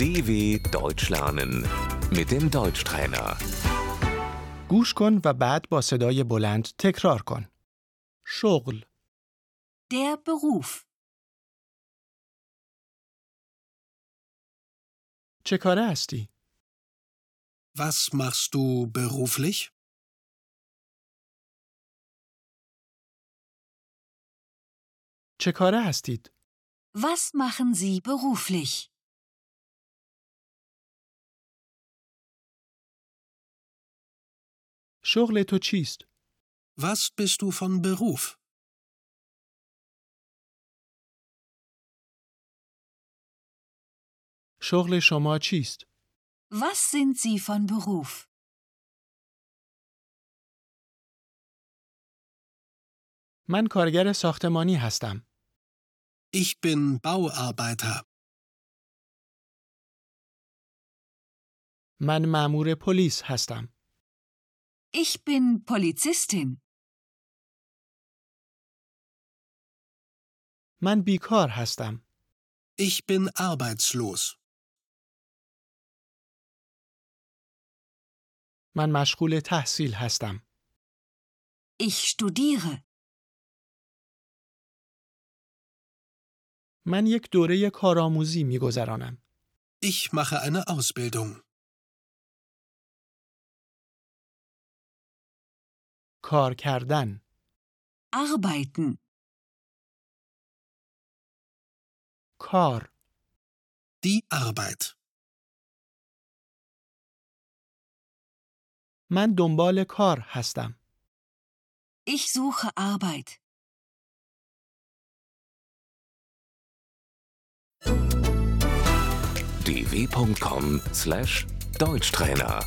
DW Deutsch lernen mit dem Deutschtrainer. گوش کن و بعد با صدای بلند تکرار کن. شغل، Der Beruf. چه کاره هستی؟ Was machst du beruflich? چه کاره هستید؟ Was machen Sie beruflich? شغل تو چیست؟ Was bist du von Beruf? شغل شما چیست؟ Was sind Sie von Beruf? من کارگر ساختمانی هستم. Ich bin Bauarbeiter. من مأمور پلیس هستم. Ich bin Polizistin. من بیکار هستم. Ich bin arbeitslos. من مشغول تحصیل هستم. Ich studiere. من یک دوره کارآموزی میگذرانم. Ich mache eine Ausbildung. کار کردن، Arbeiten. کار، Die Arbeit. من دنبال کار هستم. Ich suche Arbeit. dw.com/deutschtrainer